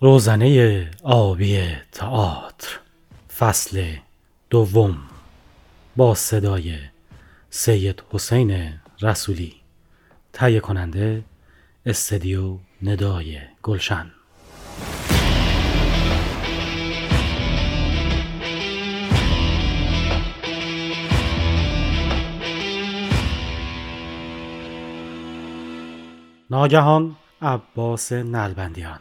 روزنه آبی تئاتر. فصل دوم با صدای سید حسین رسولی. تهیه کننده استدیو ندای گلشن. ناگهان عباس نلبندیان.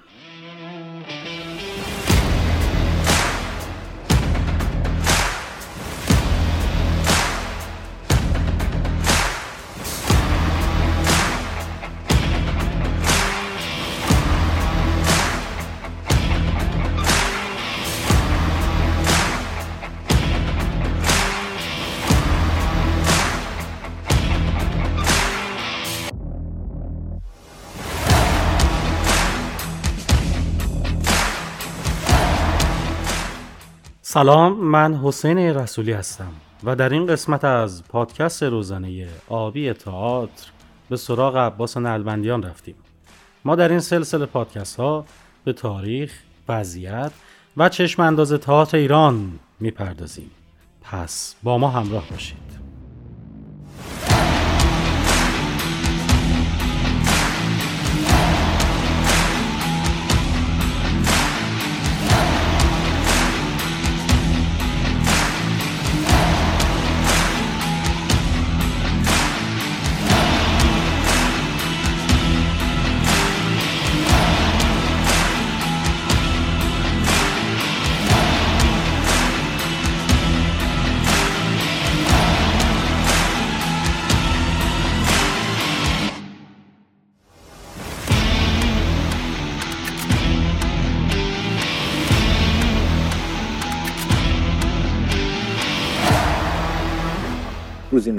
سلام من حسین رسولی هستم و در این قسمت از پادکست روزانه آبی تئاتر به سراغ عباس نلبندیان رفتیم. ما در این سلسله پادکست ها به تاریخ، وضعیت و چشم انداز تئاتر ایران می‌پردازیم. پس با ما همراه باشید.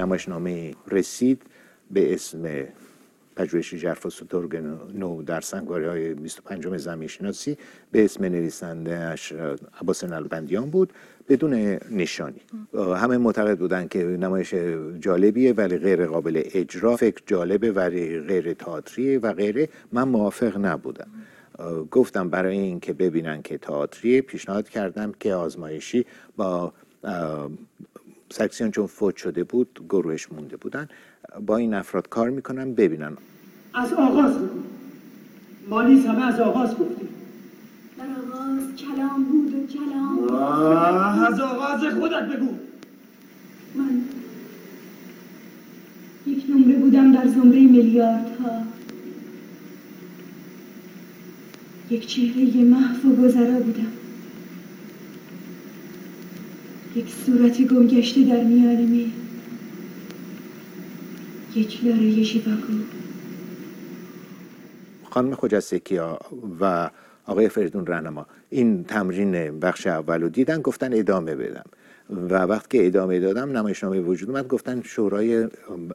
نمایشنامه رسید به اسم پژوهش ژرف و سترگ نو در سنگاری های 25 زمین شناسی به اسم نویسندهش عباس نلبندیان بود بدون نشانی. همه معتقد بودن که نمایش جالبیه ولی غیر قابل اجرا. فکر جالبه ولی غیر تئاتریه و غیره. من موافق نبودم. گفتم برای اینکه ببینن که تئاتریه پیشنهاد کردم که آزمایشی با سکسیون چون فوت شده بود گروهش مونده بودن. با این افراد کار می‌کنن ببینن. از آغاز بگو ما نیز همه از آغاز گفتیم. در آغاز کلام بود و کلام. آه، از آغاز خودت بگو. من یک نمره بودم در زمره میلیاردها. یک چهره محو و گذرا بودم. یک صورت گمگشته در میان می. یک لاره شیواگو خانم خجستکیا و آقای فریدون رهنما این تمرین بخش اول رو دیدن گفتن ادامه بدم. و وقتی که ادامه دادم نمایشنامه وجود اومد گفتن شورای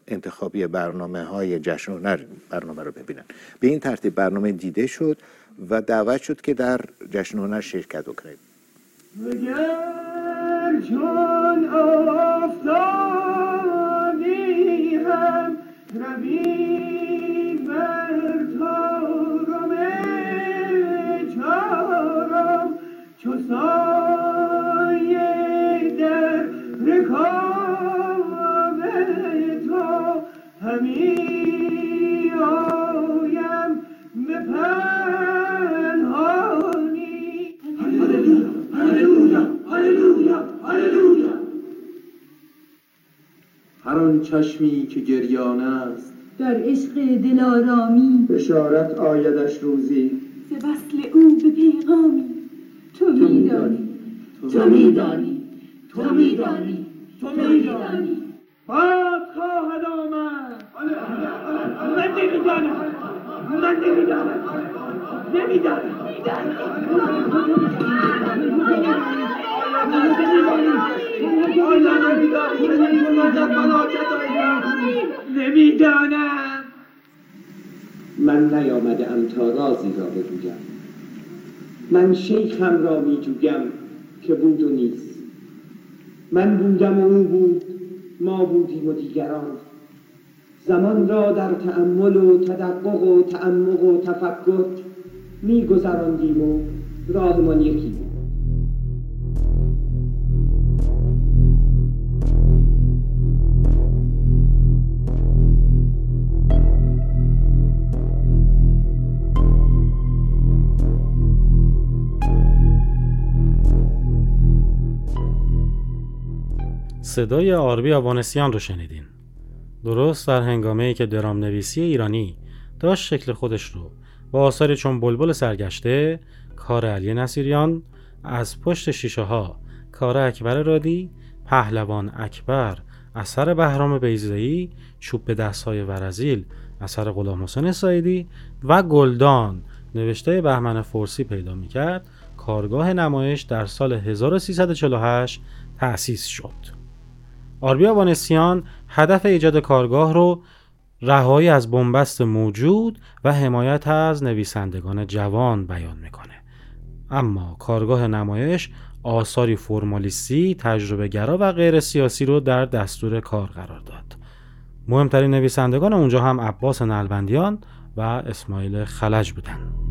انتخابی برنامه های جشن هنر برنامه رو ببینن. به این ترتیب برنامه دیده شد و دعوت شد که در جشن هنر شرکت بکنید چون آفتابی هم روی چشمی که گریان است. در عشق دلارامی. بشارت آیدش روزی. ز وصل او به پیغامی. تو میدانی. تو میدانی. تو میدانی. تو میدانی. باد خواهد آمد. من نمی‌دانم. من نمی‌دانم. نمی‌دانم. نمی‌دانم من نیامده ام تا رازی را بگویم. من شیخم را می جویم که بود و نیست. من بودم و او بود ما بودیم و دیگران. زمان را در تأمل و تدقق و تعمق و تفکر میگذراندیم و راهمان یکی صدای آربی آوانسیان رو شنیدین درست در هنگامه ای که درام نویسی ایرانی داشت شکل خودش رو با آثاری چون بلبل سرگشته کار علی نصیریان از پشت شیشه ها کار اکبر رادی پهلوان اکبر اثر بهرام بیزایی چوب به دست های ورزیل اثر غلام حسین سایدی و گلدان نوشته بهمن فورسی پیدا می‌کرد کارگاه نمایش در سال 1348 تأسیس شد. آربیا وانسیان هدف ایجاد کارگاه رو رهایی از بنبست موجود و حمایت از نویسندگان جوان بیان می‌کنه اما کارگاه نمایش آثاری فرمالیستی، تجربه گرا و غیر سیاسی رو در دستور کار قرار داد. مهمترین نویسندگان اونجا هم عباس نلبندیان و اسماعیل خلج بودند.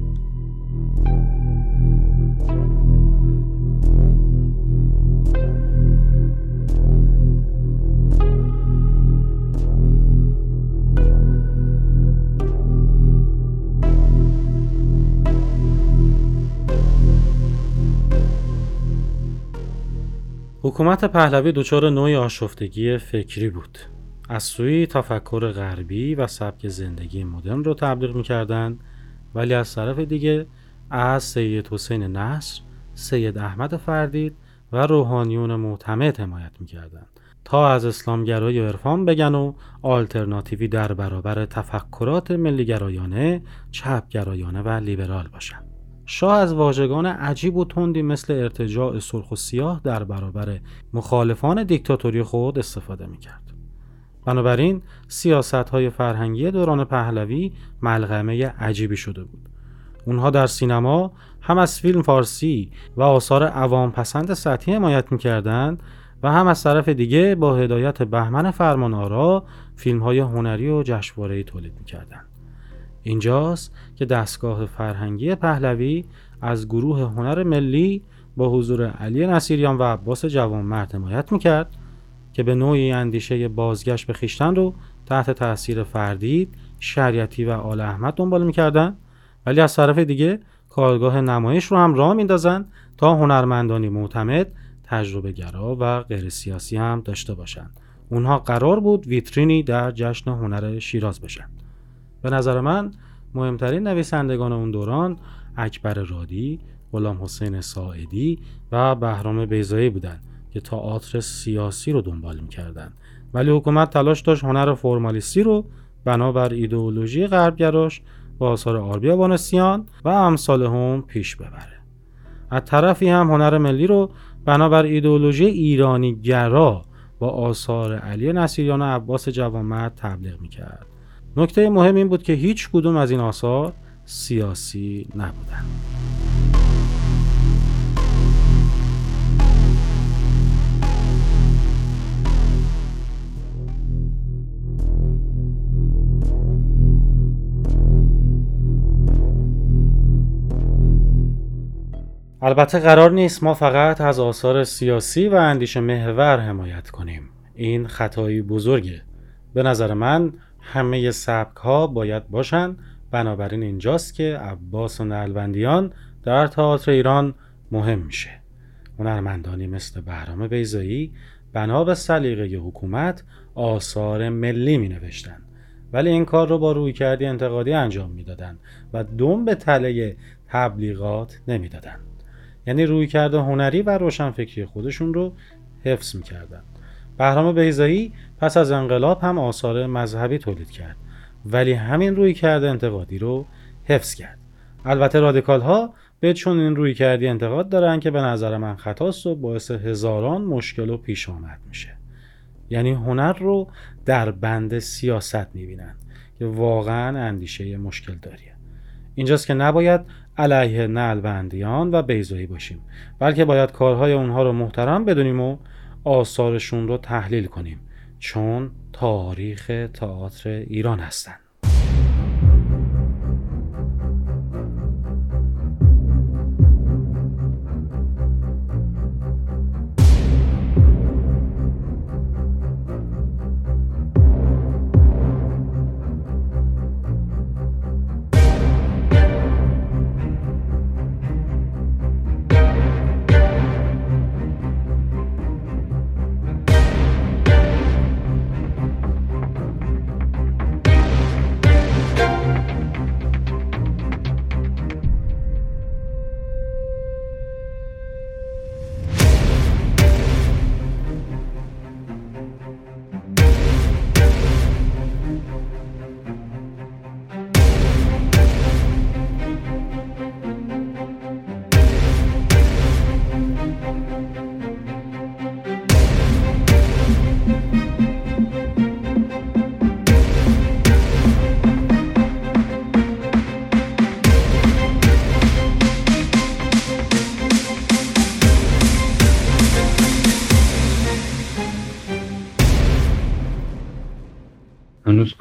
حکومت پهلوی دچار نوعی آشفتگی فکری بود. از سوی تفکر غربی و سبک زندگی مدرن رو تبلیغ می‌کردند ولی از طرف دیگه از سید حسین نصر سید احمد فردید و روحانیون معتمد حمایت می‌کردند تا از اسلامگرای عرفان بگن و آلترناتیوی در برابر تفکرات ملیگرایانه چپگرایانه و لیبرال باشند شاه از واژگان عجیب و تندی مثل ارتجاع سرخ و سیاه در برابر مخالفان دیکتاتوری خود استفاده می‌کرد. بنابراین سیاست های فرهنگی دوران پهلوی ملغمه عجیبی شده بود. اونها در سینما هم از فیلم فارسی و آثار عوام پسند سطحی حمایت می‌کردند و هم از طرف دیگه با هدایت بهمن فرمانآرا فیلم های هنری و جشنواره‌ای تولید می‌کردند. اینجاست که دستگاه فرهنگی پهلوی از گروه هنر ملی با حضور علی نصیریان و عباس جوانمرد حمایت می‌کرد که به نوعی اندیشه بازگشت به خیشتن رو تحت تاثیر فردید، شریعتی و آل احمد دنبال می‌کردن ولی از طرف دیگه کارگاه نمایش رو هم راه میندازن تا هنرمندانی معتمد تجربه گرا و غیر سیاسی هم داشته باشند. اونها قرار بود ویترینی در جشن هنر شیراز بشن. به نظر من مهمترین نویسندگان اون دوران اکبر رادی، غلام حسین ساعدی و بهرام بیزایی بودند که تئاتر سیاسی رو دنبال می‌کردند ولی حکومت تلاش داشت هنر فرمالیستی رو بنابر ایدئولوژی غربگراش با آثار آربیا بانسیان و امثال هم پیش ببره. از طرفی هم هنر ملی رو بنابر ایدئولوژی ایرانی گرا با آثار علی نصیریان و عباس جوانمرد تبلیغ می‌کرد. نکته مهم این بود که هیچ کدوم از این آثار سیاسی نبودند. البته قرار نیست ما فقط از آثار سیاسی و اندیشه محور حمایت کنیم این خطایی بزرگه به نظر من همه سبک ها باید باشند بنابراین اینجاست که عباس و نلبندیان در تئاتر ایران مهم میشه. هنرمندانی مثل بهرام بیزایی بنا به سلیقه حکومت آثار ملی می نوشتن. ولی این کار رو با روی کردی انتقادی انجام می‌دادند و دوم به تله تبلیغات نمی‌دادند یعنی روی کرده هنری و روشنفکری خودشون رو حفظ می‌کردن. بهرام بیزایی پس از انقلاب هم آثار مذهبی تولید کرد. ولی همین روی کرده انتقادی رو حفظ کرد. البته رادیکال ها به چون این روی کردی انتقاد دارن که به نظر من خطاست و باعث هزاران مشکل و پیش آمد میشه. یعنی هنر رو در بند سیاست می‌بینن که واقعا اندیشه مشکل داریه. اینجاست که نباید علیه نلبندیان و بیزایی باشیم بلکه باید کارهای اونها رو محترم بدونیم و آثارشون رو تحلیل کنیم. چون تاریخ تئاتر ایران هستند.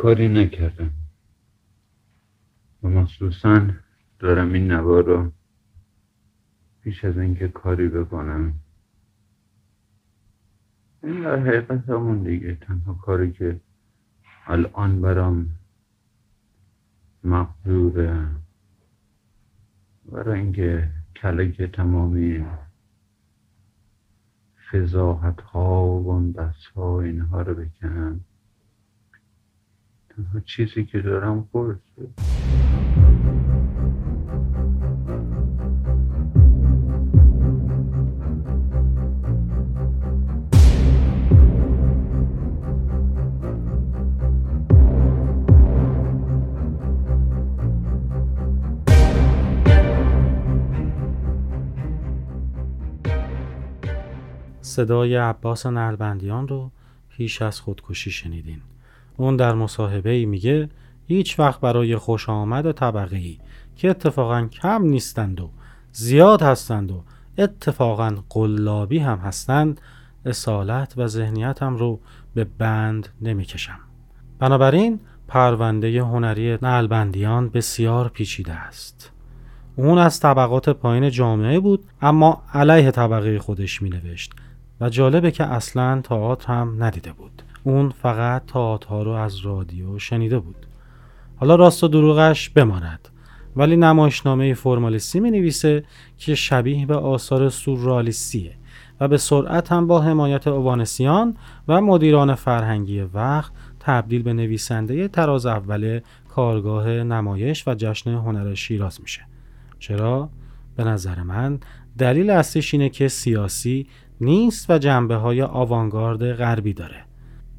کاری نکردم. و مخصوصا دارم این نوار رو پیش از اینکه کاری بکنم. این در حقیقت همون دیگه. تنها کاری که الان برام مقدوره برای اینکه کلک تمامی فضاحت ها و بس ها اینها رو بکنم. چیزی که دارم صدای عباس نلبندیان رو پیش از خودکشی شنیدین. اون در مصاحبه ای میگه هیچ وقت برای خوش آمد طبقه ای که اتفاقا کم نیستند و زیاد هستند و اتفاقا قلابی هم هستند اصالت و ذهنیتم رو به بند نمی‌کشم. بنابراین پرونده هنری نلبندیان بسیار پیچیده است. اون از طبقات پایین جامعه بود اما علیه طبقه خودش می نوشت و جالبه که اصلا تئاتر هم ندیده بود. اون فقط تئاترها رو از رادیو شنیده بود. حالا راست و دروغش بماند. ولی نمایشنامه فرمالیستی می نویسه که شبیه به آثار سوررالیستیه و به سرعت هم با حمایت اوانسیان و مدیران فرهنگی وقت تبدیل به نویسنده تراز اول کارگاه نمایش و جشن هنر شیراز میشه. چرا؟ به نظر من دلیل اصلیش اینه که سیاسی نیست و جنبه های آوانگارد غربی داره.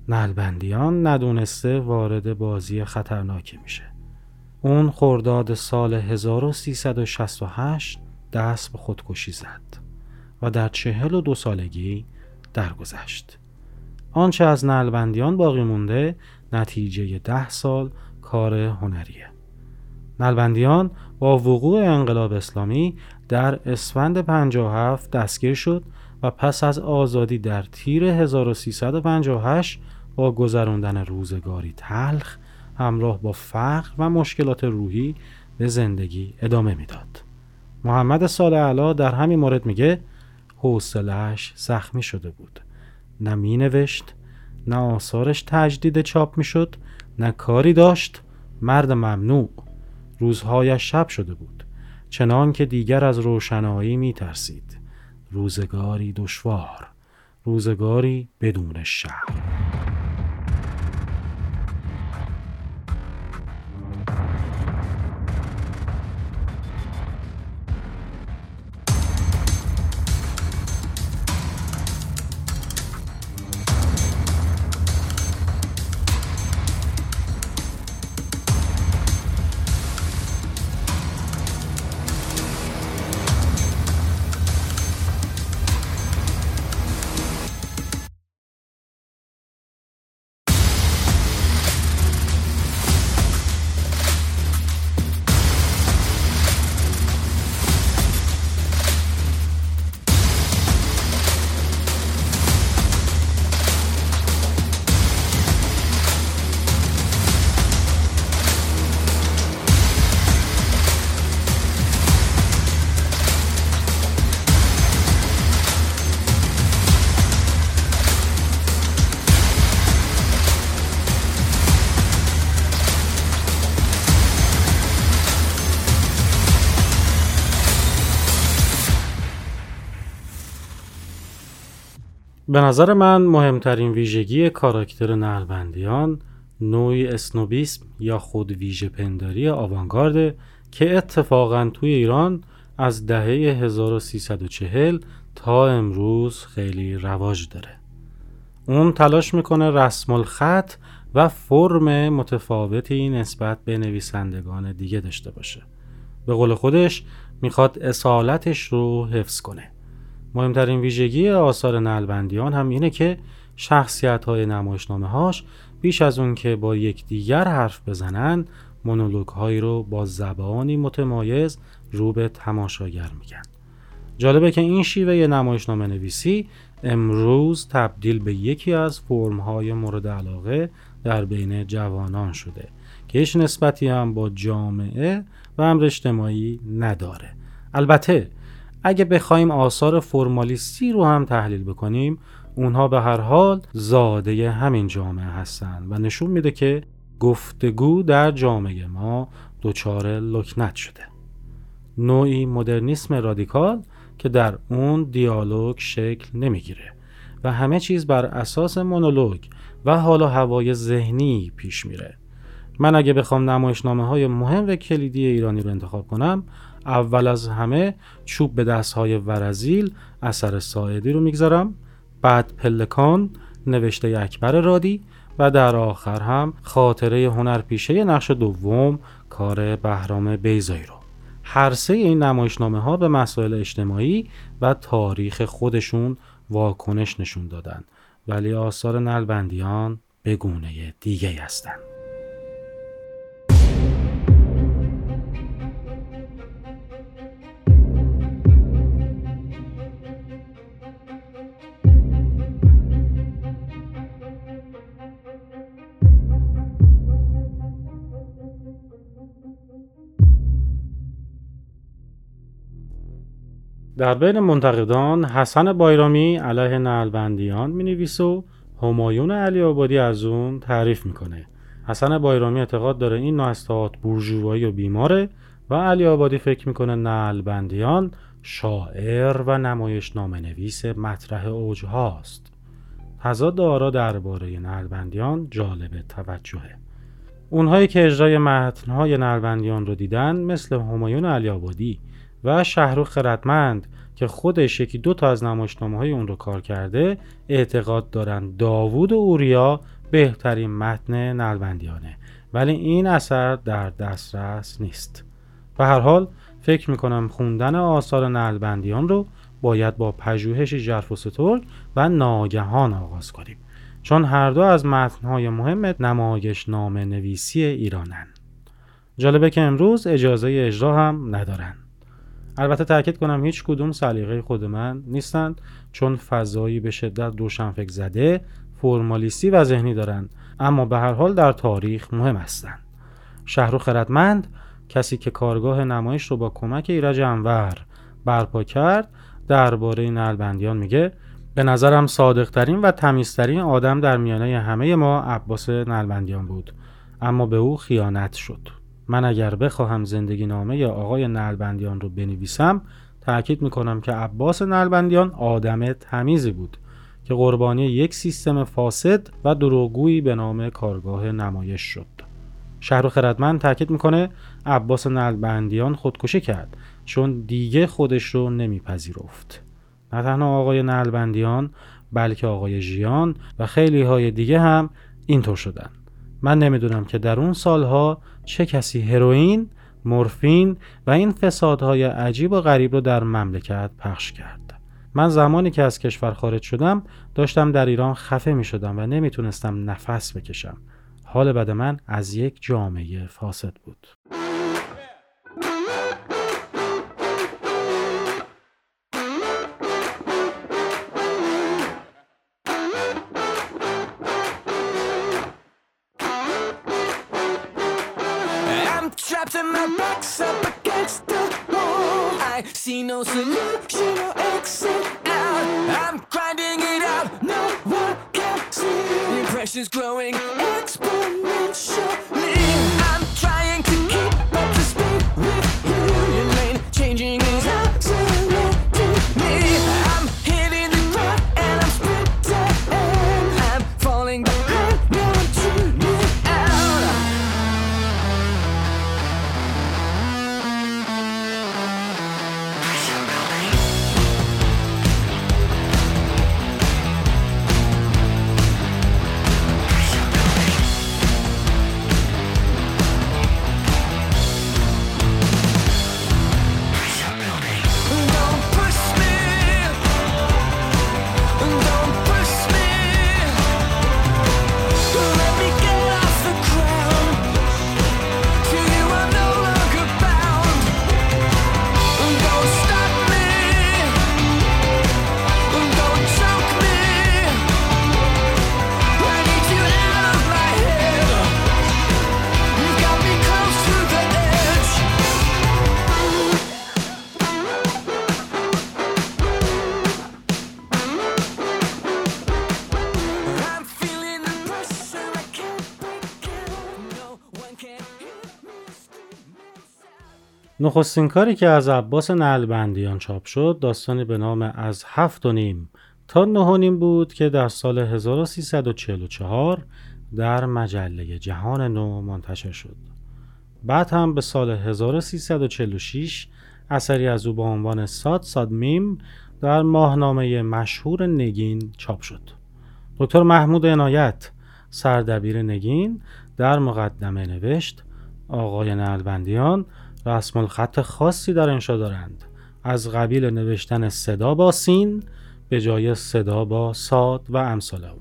نلبندیان ندونسته وارد بازی خطرناکی میشه. اون خرداد سال 1368 دست به خودکشی زد و در چهل و دو سالگی درگذشت. آنچه از نلبندیان باقی مونده نتیجه ده سال کار هنریه. نلبندیان با وقوع انقلاب اسلامی در اسفند 57 دستگیر شد و پس از آزادی در تیر 1358 با گذراندن روزگاری تلخ همراه با فقر و مشکلات روحی به زندگی ادامه می‌داد. محمد صالح علا در همین مورد میگه حوصلهش زخمی شده بود. نه می نوشت، نه آثارش تجدید چاپ می‌شد، نه کاری داشت، مرد ممنوع. روزهایش شب شده بود. چنان که دیگر از روشنایی می ترسید. روزگاری دشوار روزگاری بدون شهر به نظر من مهمترین ویژگی کاراکتر نلبندیان نوعی اسنوبیسم یا خود ویژه پنداری آوانگارد که اتفاقا توی ایران از دهه 1340 تا امروز خیلی رواج داره. اون تلاش می‌کنه رسم الخط و فرم متفاوتی نسبت به نویسندگان دیگه داشته باشه. به قول خودش می‌خواد اصالتش رو حفظ کنه. مهمترین ویژگی آثار نلبندیان هم اینه که شخصیت های نمایشنامه هاش بیش از اون که با یکدیگر حرف بزنن مونولوگ هایی رو با زبانی متمایز رو به تماشاگر میگن. جالبه که این شیوه نمایشنامه نویسی امروز تبدیل به یکی از فرم های مورد علاقه در بین جوانان شده که هیچ نسبتی هم با جامعه و امر اجتماعی نداره. البته اگه بخوایم آثار فرمالیستی رو هم تحلیل بکنیم اونها به هر حال زاده همین جامعه هستند و نشون میده که گفتگو در جامعه ما دچار لکنت شده. نوعی مدرنیسم رادیکال که در اون دیالوگ شکل نمی‌گیره و همه چیز بر اساس مونولوگ و حال و هوای ذهنی پیش میره. من اگه بخوام نمایشنامه های مهم و کلیدی ایرانی رو انتخاب کنم اول از همه چوب به دست های ورزیل اثر ساعدی رو می‌گذارم. بعد پلکان نوشته اکبر رادی و در آخر هم خاطره هنرپیشه نقش دوم کار بهرام بیزایی رو. هر سه این نمایشنامه ها به مسائل اجتماعی و تاریخ خودشون واکنش نشون دادن. ولی آثار نلبندیان به گونه دیگه هستند. در بین منتقدان حسن بایرامی علیه نلبندیان می نویس و همایون علی آبادی از اون تعریف می‌کنه. حسن بایرامی اعتقاد داره این نوع بورژوایی و بیماره و علی آبادی فکر می‌کنه نلبندیان شاعر و نمایش نویس مطرح اوج هاست تضاد آرا درباره نلبندیان جالب توجهه. اونهایی که اجرای متنهای نلبندیان رو دیدن مثل همایون علی آبادی و شهرو خردمند که خودش یکی دو تا از نمایشنامه های اون رو کار کرده اعتقاد دارن داوود و اوریا بهترین متن نلبندیانه ولی این اثر در دسترس نیست. به هر حال فکر می‌کنم خوندن آثار نلبندیان رو باید با پژوهش جرف و سترگ و ناگهان آغاز کنیم. چون هر دو از متنهای مهم نمایش نام نویسی ایرانن. جالبه که امروز اجازه اجرا هم ندارن. البته تاکید کنم هیچ کدوم سلیقه خود من نیستند چون فضایی به شدت روشنفکر زده فرمالیستی و ذهنی دارند اما به هر حال در تاریخ مهم هستند. شهر خردمند کسی که کارگاه نمایش رو با کمک ایرج انور برپا کرد درباره نلبندیان میگه به نظرم صادقترین و تمیزترین آدم در میانه همه ما عباس نلبندیان بود اما به او خیانت شد. من اگر بخواهم زندگی نامه آقای نلبندیان رو بنویسم تأکید می‌کنم که عباس نلبندیان آدم تمیزی بود که قربانی یک سیستم فاسد و دروغگویی به نام کارگاه نمایش شد. شهر خردمند تاکید می‌کنه عباس نلبندیان خودکشی کرد چون دیگه خودش رو نمیپذیرفت. نه تنها آقای نلبندیان بلکه آقای ژیان و خیلی های دیگه هم اینطور شدن من نمی‌دونم که در اون سالها چه کسی هروئین، مورفین و این فسادهای عجیب و غریب رو در مملکت پخش کرد. من زمانی که از کشور خارج شدم داشتم در ایران خفه می شدم و نمی‌تونستم نفس بکشم. حال بد من از یک جامعه فاسد بود. See no solution or exit out. I'm grinding it out, no one can see. The impression's growing نخستین کاری که از عباس نلبندیان چاپ شد داستانی به نام از هفت و نیم تا نه و نیم بود که در سال 1344 در مجله جهان نو منتشر شد. بعد هم به سال 1346 اثری از او با عنوان ساد ساد میم در ماهنامه مشهور نگین چاپ شد. دکتر محمود عنایت سردبیر نگین در مقدمه نوشت آقای نلبندیان رسم الخط خاصی در انشا دارند. از قبیل نوشتن صدا با سین به جای صدا با ساد و امثال او.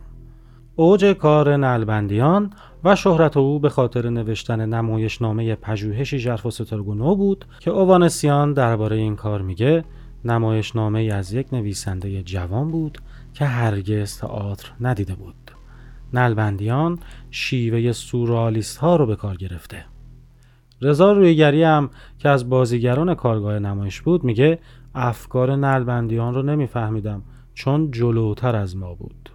اوج کار نلبندیان و شهرت او به خاطر نوشتن نمایشنامه پژوهشی ژرف و سترگونو بود که اووانسیان درباره این کار میگه. نمایشنامه از یک نویسنده جوان بود که هرگز تئاتر ندیده بود. نلبندیان شیوه سورالیست ها رو به کار گرفته. رضا رویگری هم که از بازیگران کارگاه نمایش بود میگه افکار نلبندیان رو نمیفهمیدم چون جلوتر از ما بود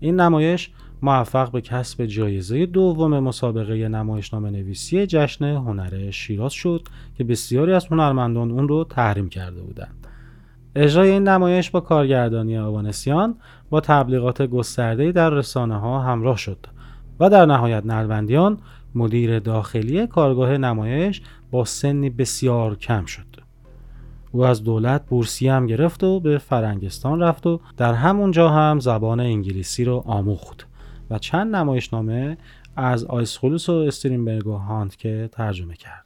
این نمایش موفق به کسب جایزه دوم مسابقه نمایشنامه نویسی جشن هنر شیراز شد که بسیاری از هنرمندان اون رو تحریم کرده بودند. اجرای این نمایش با کارگردانی آوانسیان با تبلیغات گسترده در رسانه ها همراه شد و در نهایت نلبندیان مدیر داخلی کارگاه نمایش با سنی بسیار کم شد. او از دولت بورسی هم گرفت و به فرنگستان رفت و در همونجا هم زبان انگلیسی رو آموخت و چند نمایشنامه از آیسخولوس و استرینبرگ و هانت که ترجمه کرد.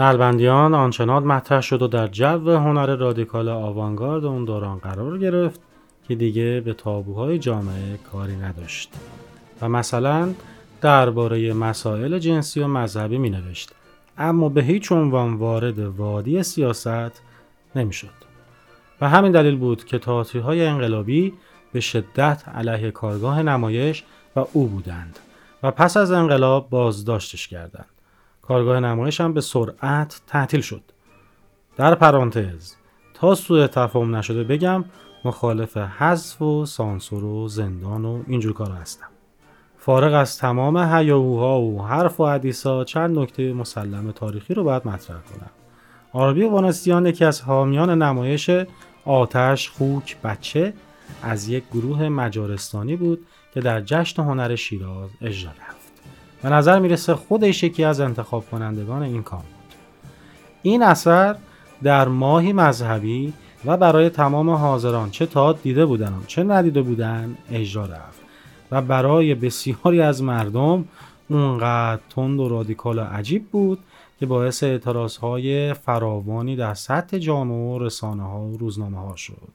نلبندیان آنچنان مطرح شد و در جو هنر رادیکال آوانگارد اون دوران قرار گرفت که دیگه به تابوهای جامعه کاری نداشت و مثلا درباره مسائل جنسی و مذهبی می نوشت اما به هیچ عنوان وارد وادی سیاست نمی‌شد. و همین دلیل بود که تئاتری های انقلابی به شدت علیه کارگاه نمایش و او بودند و پس از انقلاب بازداشتش کردند. کارگاه نمایش هم به سرعت تعطیل شد. در پرانتز تا سوء تفاهم نشده بگم مخالف حذف و سانسور و زندان و اینجور کار هستم. فارغ از تمام هیاهوها و حرف و حدیثا چند نکته مسلم تاریخی رو باید مطرح کنم. آربی وانستیان یکی از حامیان نمایش آتش خوک بچه از یک گروه مجارستانی بود که در جشن هنر شیراز اجرا رفت به نظر می‌رسه خودش یکی از انتخاب کنندگان این کام بود. این اثر در ماهی مذهبی و برای تمام حاضران چه تا دیده بودن چه ندیده بودن اجرا رفت و برای بسیاری از مردم اونقدر تند و رادیکال و عجیب بود که باعث اعتراض های فراوانی در سطح جامعه و رسانه ها و روزنامه ها شد.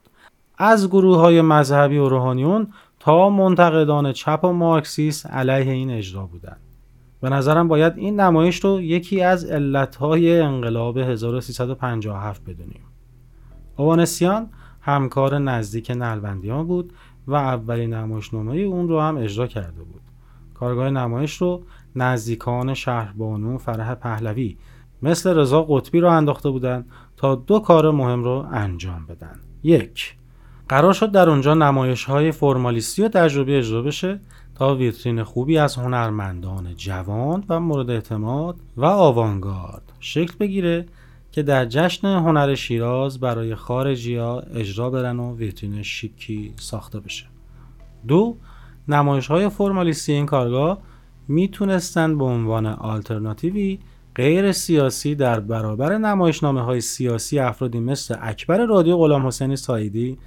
از گروه های مذهبی و روحانیون تا منتقدان چپ و مارکسیست علیه این اجرا بودند. به نظرم باید این نمایش رو یکی از علتهای انقلاب 1357 بدونیم. اوانسیان همکار نزدیک نلبندیان بود و اولین نمایشنامه اون رو هم اجرا کرده بود. کارگاه نمایش رو نزدیکان شهربانو فرح پهلوی مثل رضا قطبی رو انداخته بودند تا دو کار مهم رو انجام بدن. یک قرار شد در اونجا نمایش های فرمالیستی و تجربی اجرا بشه تا ویترین خوبی از هنرمندان جوان و مورد اعتماد و آوانگارد شکل بگیره که در جشن هنر شیراز برای خارجی ها اجرا برن و ویترین شیکی ساخته بشه. دو نمایش های فرمالیستی این کارگاه می‌تونستند به عنوان آلترناتیوی غیر سیاسی در برابر نمایشنامه های سیاسی افرادی مثل اکبر رادیو غلام حسینی سایدی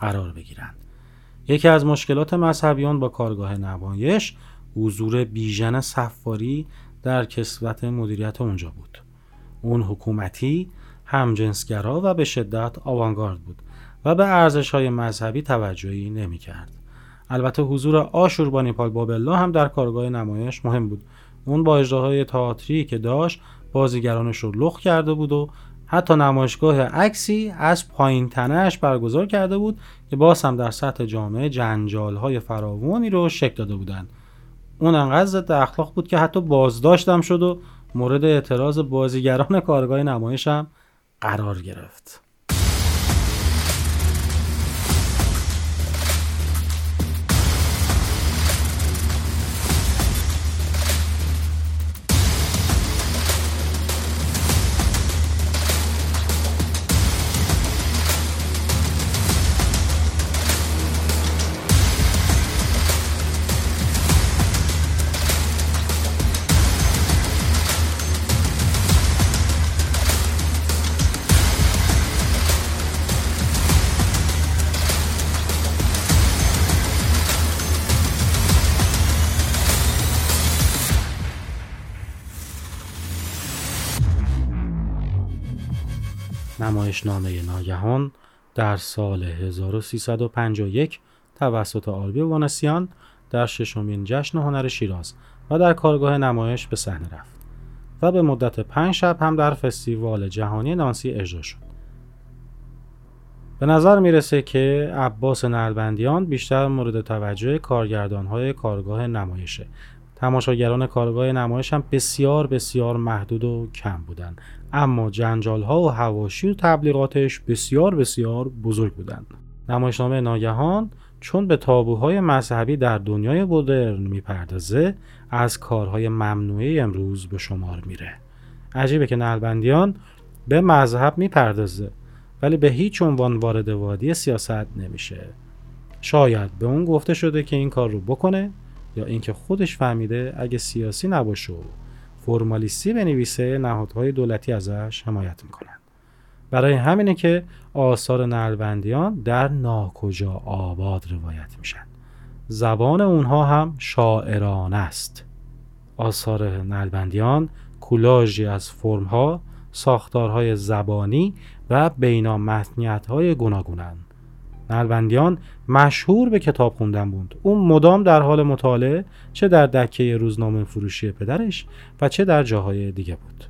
قرار بگیرند. یکی از مشکلات مذهبیان با کارگاه نمایش حضور بیژن سفاری در کسوت مدیریت اونجا بود اون حکومتی همجنسگرا و به شدت آوانگارد بود و به ارزش های مذهبی توجهی نمی کرد. البته حضور آشوربانیپال بابلا هم در کارگاه نمایش مهم بود اون با اجراهای تئاتری که داشت بازیگرانش رو لخ کرده بود و حتی نمایشگاه عکسی از پایین تنش برگزار کرده بود که باز هم در سطح جامعه جنجال های فراوانی رو شکل داده بودند. اون انقدر ضد اخلاق بود که حتی بازداشتم شد و مورد اعتراض بازیگران کارگاه نمایش هم قرار گرفت. نمایشنامه ناگهان در سال 1351 توسط آلبی وانسیان در ششمین جشن هنر شیراز و در کارگاه نمایش به صحنه رفت و به مدت پنج شب هم در فستیوال جهانی نانسی اجرا شد. به نظر می‌رسه که عباس نلبندیان بیشتر مورد توجه کارگردانهای کارگاه نمایشه تماشاگران کارگاه نمایش هم بسیار بسیار محدود و کم بودند. اما جنجال ها و هواشی و تبلیغاتش بسیار بسیار بزرگ بودند. نمایشنامه ناگهان چون به تابوهای مذهبی در دنیای مدرن می‌پردازه از کارهای ممنوعه امروز به شمار میره. عجیبه که نلبندیان به مذهب می‌پردازه ولی به هیچ عنوان وارد وادی سیاست نمیشه. شاید به اون گفته شده که این کار رو بکنه یا اینکه خودش فهمیده اگه سیاسی نباشه و فرمالیستی بنویسه نهادهای دولتی ازش حمایت می‌کنن. برای همینه که آثار نلبندیان در ناکجا آباد روایت میشن. زبان اونها هم شاعرانه است. آثار نلبندیان کولاژی از فرمها ساختارهای زبانی و بینامتنیت های گوناگونند نلبندیان مشهور به کتاب خوندن بود. اون مدام در حال مطالعه چه در دکه روزنامه فروشی پدرش و چه در جاهای دیگه بود.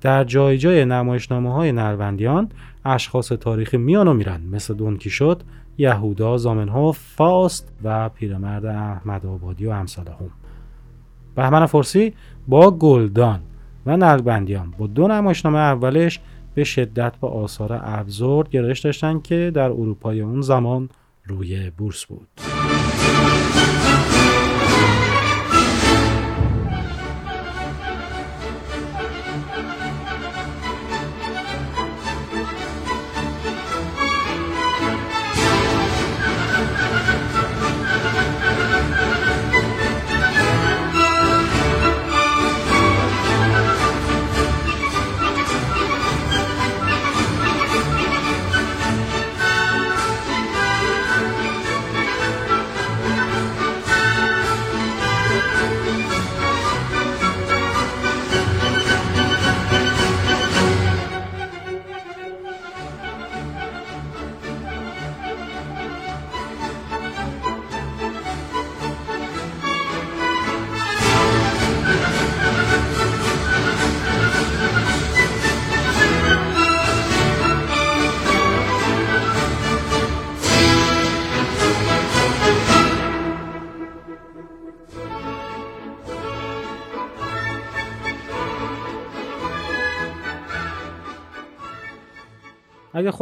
در جای جای نمایشنامه های نلبندیان اشخاص تاریخی میان و میرن مثل دونکی شد یهودا زامنهوف فاست و پیرمرد احمد آبادی و امثال هم بهمن فرسی با گلدان و نلبندیان با دو نمایشنامه اولش به شدت به آثار ابزورد گرایش داشتن که در اروپای اون زمان روی بورس بود.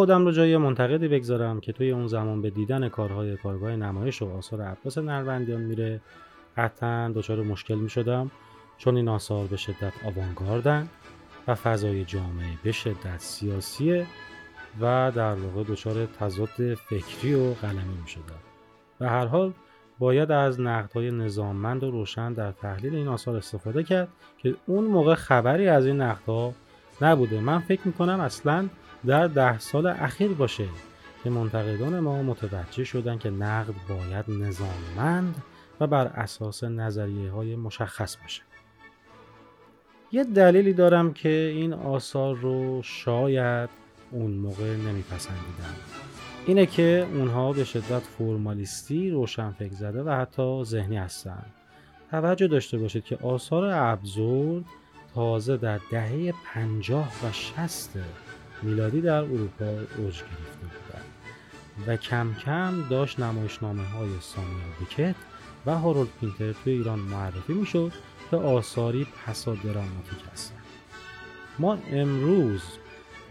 خودم رو جای منتقدی بگذارم که توی اون زمان به دیدن کارهای کارگاه نمایش و آثار عباس نروندیان میره. قطعا دچار مشکل می‌شدم. چون این آثار به شدت آوانگاردن و فضای جامعه به شدت سیاسیه و در واقع دچار تضاد فکری و قلمی می‌شدم. و هر حال باید از نقدهای نظاممند و روشن در تحلیل این آثار استفاده کرد که اون موقع خبری از این نقدها نبوده. من فکر می‌کنم اصلا در ده سال اخیر باشه که منتقدان ما متوجه شدن که نقد باید نظاممند و بر اساس نظریه های مشخص باشه. یه دلیلی دارم که این آثار رو شاید اون موقع نمیپسندیدم. اینه که اونها به شدت فرمالیستی روشنفکر زده و حتی ذهنی هستن. توجه داشته باشید که آثار ابزورد تازه در دهه پنجاه و شست میلادی در اروپا اوج گرفته بودند و کم کم داشت نمایشنامه های ساموئل بکت و هارولد پینتر توی ایران معرفی می‌شد که آثاری پسا دراماتیک هستند. ما امروز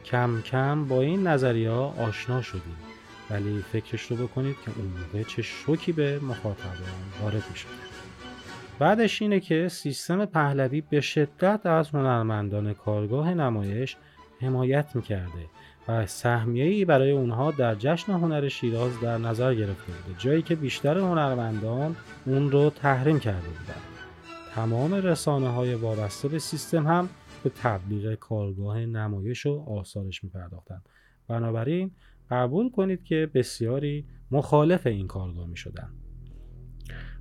کم کم با این نظریه آشنا شدیم ولی فکرش رو بکنید که اون موقع چه شوکی به مخاطبان وارد می بعدش اینه که سیستم پهلوی به شدت از هنرمندان کارگاه نمایش حمایت می‌کرده و سهمیه‌ای برای اونها در جشن هنر شیراز در نظر گرفته بوده جایی که بیشتر هنرمندان اون رو تحریم کرده بودند تمام رسانه های وابسته به سیستم هم به تبلیغ کارگاه نمایش و آثارش میپرداختند بنابراین قبول کنید که بسیاری مخالف این کارگاه می شدن.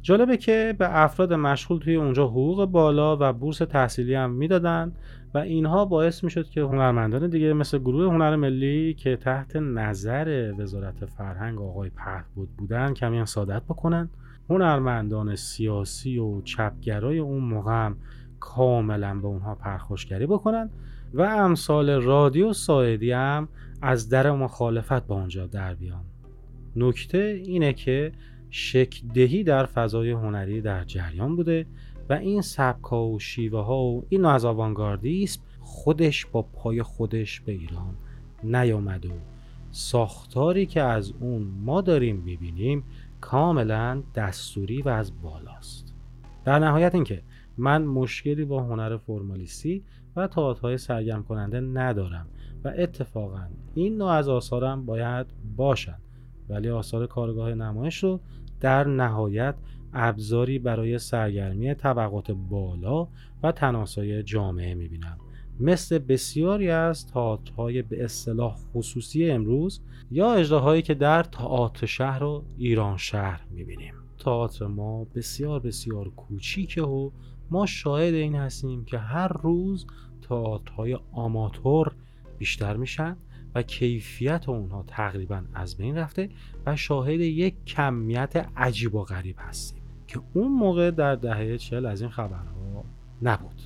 جالبه که به افراد مشغول توی اونجا حقوق بالا و بورس تحصیلی هم می‌دادن و اینها باعث می‌شد که هنرمندان دیگه مثل گروه هنر ملی که تحت نظر وزارت فرهنگ آقای پهبود بودن کمی سادت بکنن. هنرمندان سیاسی و چپگرای اون موقع هم کاملا به اونها پرخوشگری بکنن و امثال رادیو ساعدی هم از در مخالفت با اونجا در بیان. نکته اینه که شکدهی در فضای هنری در جریان بوده و این سبکا و شیوه ها و این از آوانگاردیسم خودش با پای خودش به ایران نیامد و ساختاری که از اون ما داریم می‌بینیم کاملا دستوری و از بالاست. در نهایت اینکه من مشکلی با هنر فرمالیستی و های سرگرم کننده ندارم و اتفاقا این نوع از آثارم باید باشند ولی آثار کارگاه نمایش رو در نهایت ابزاری برای سرگرمی طبقات بالا و تناسای جامعه می‌بینم. مثل بسیاری از تئاترهای به اصطلاح خصوصی امروز یا اجراهایی که در تئاتر شهر و ایران شهر می‌بینیم. تئاتر ما بسیار بسیار کوچیکه و ما شاهد این هستیم که هر روز تئاترهای آماتور بیشتر میشن. و کیفیت اونها تقریبا از بین رفته و شاهد یک کمیت عجیب و غریب هستیم که اون موقع در دهه چل از این خبرها نبود.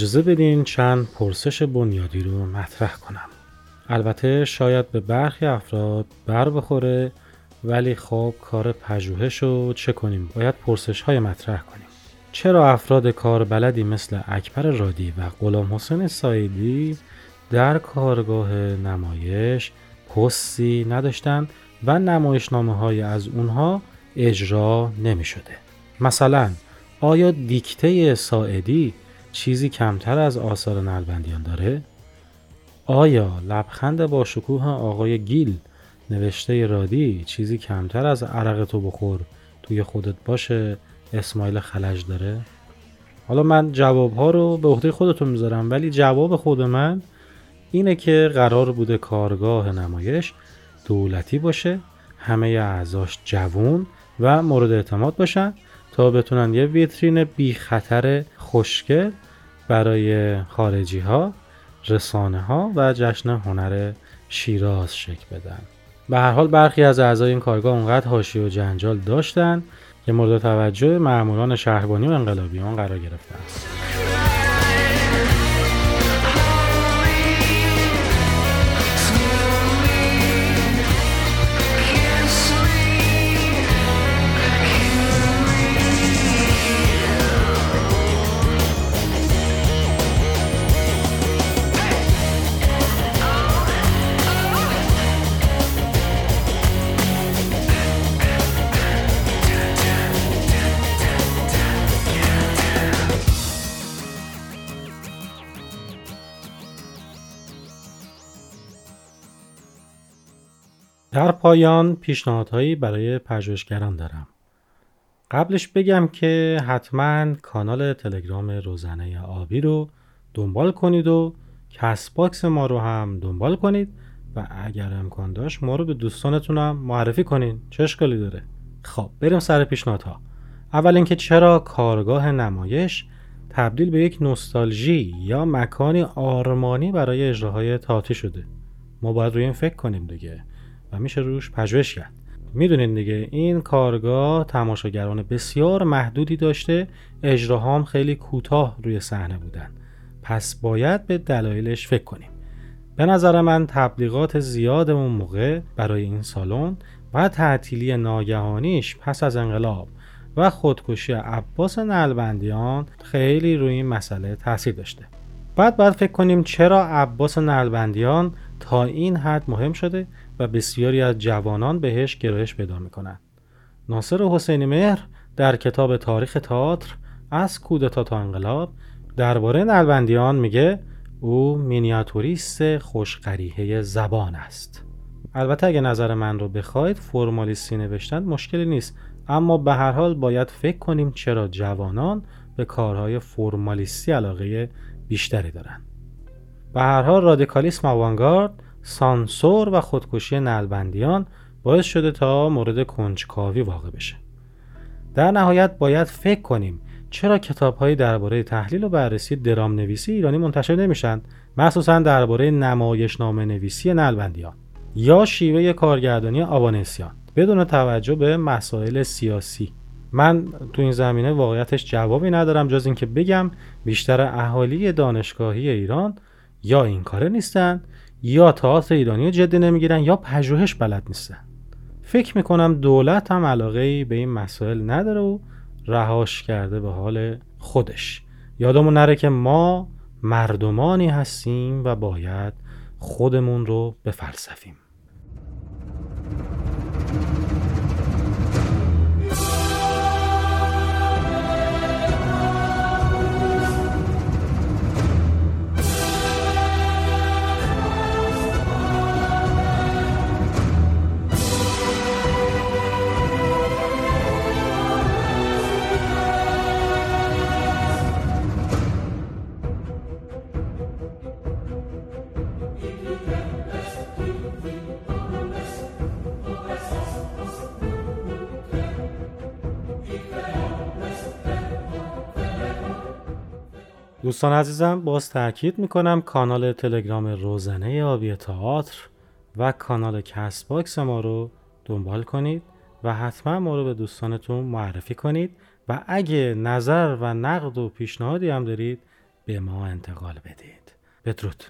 اجازه بدین چند پرسش بنیادی رو مطرح کنم. البته شاید به برخی افراد بر بخوره ولی خب کار پژوهش رو چه کنیم؟ باید پرسش های مطرح کنیم. چرا افراد کار بلدی مثل اکبر رادی و غلام حسین سایدی در کارگاه نمایش پستی نداشتند و نمایشنامه های از اونها اجرا نمی شده. مثلا آیا دیکته ساعدی چیزی کمتر از آثار نلبندیان داره؟ آیا لبخند با شکوه آقای گیل نوشته رادی چیزی کمتر از عرق تو بخور توی خودت باشه اسماعیل خلج داره؟ حالا من جواب ها رو به عهده خودتون می‌ذارم ولی جواب خود من اینه که قرار بوده کارگاه نمایش دولتی باشه همه اعضاش جوون و مورد اعتماد باشن تا بتونن یه ویترین بی خطر خوشگل برای خارجی ها رسانه ها و جشن هنر شیراز شکل بدن. به هر حال برخی از اعضای این کارگاه اونقدر حاشیه و جنجال داشتن که مورد توجه ماموران شهربانی و انقلابیان قرار گرفتن. در پایان پیشنهادهایی برای پژوهشگران دارم. قبلش بگم که حتما کانال تلگرام روزنه آبی رو دنبال کنید و Castbox ما رو هم دنبال کنید و اگر امکان داشت ما رو به دوستانتون هم معرفی کنین. چه اشکالی داره؟ خب بریم سر پیشنهادها. اول اینکه چرا کارگاه نمایش تبدیل به یک نوستالژی یا مکانی آرمانی برای اجراهای تئاتری شده؟ ما باید روی این فکر کنیم دیگه. و میشه روش پژوهش کرد. می‌دونین دیگه این کارگاه تماشاگران بسیار محدودی داشته اجراهام خیلی کوتاه روی صحنه بودن. پس باید به دلایلش فکر کنیم. به نظر من تبلیغات زیاد اون موقع برای این سالن و تعطیلی ناگهانیش پس از انقلاب و خودکشی عباس نلبندیان خیلی روی این مسئله تاثیر داشته. بعد باید فکر کنیم چرا عباس نلبندیان تا این حد مهم شده و بسیاری از جوانان بهش گرایش پیدا می‌کنند. ناصر حسینی مهر در کتاب تاریخ تئاتر از کودتا تا انقلاب درباره نلبندیان میگه او مینیاتوریست خوشقریحه زبان است. البته اگه نظر من رو بخواید فرمالیستی نوشتن مشکلی نیست اما به هر حال باید فکر کنیم چرا جوانان به کارهای فرمالیستی علاقه بیشتری دارن. به هر حال رادیکالیسم آوانگارد سانسور و خودکشی نلبندیان باعث شده تا مورد کنجکاوی واقع بشه. در نهایت باید فکر کنیم چرا کتابهایی درباره تحلیل و بررسی درام نویسی ایرانی منتشر نمیشن مخصوصا درباره نمایش نام نویسی نلبندیان یا شیوه کارگردانی آوانسیان بدون توجه به مسائل سیاسی. من تو این زمینه واقعیتش جوابی ندارم جز اینکه بگم بیشتر اهالی دانشگاهی ایران یا این کاره نیستن یا تئاتر ایرانی رو جدی نمی‌گیرن یا پژوهش بلد نیستن. فکر می‌کنم دولت هم علاقه به این مسائل نداره و رهاش کرده به حال خودش. یادمون نره که ما مردمانی هستیم و باید خودمون رو بفلسفیم. دوستان عزیزم باز تاکید می‌کنم کانال تلگرام روزنه آبی تئاتر و کانال Castbox ما رو دنبال کنید و حتما ما رو به دوستانتون معرفی کنید و اگه نظر و نقد و پیشنهادی هم دارید به ما انتقال بدید. بدرود.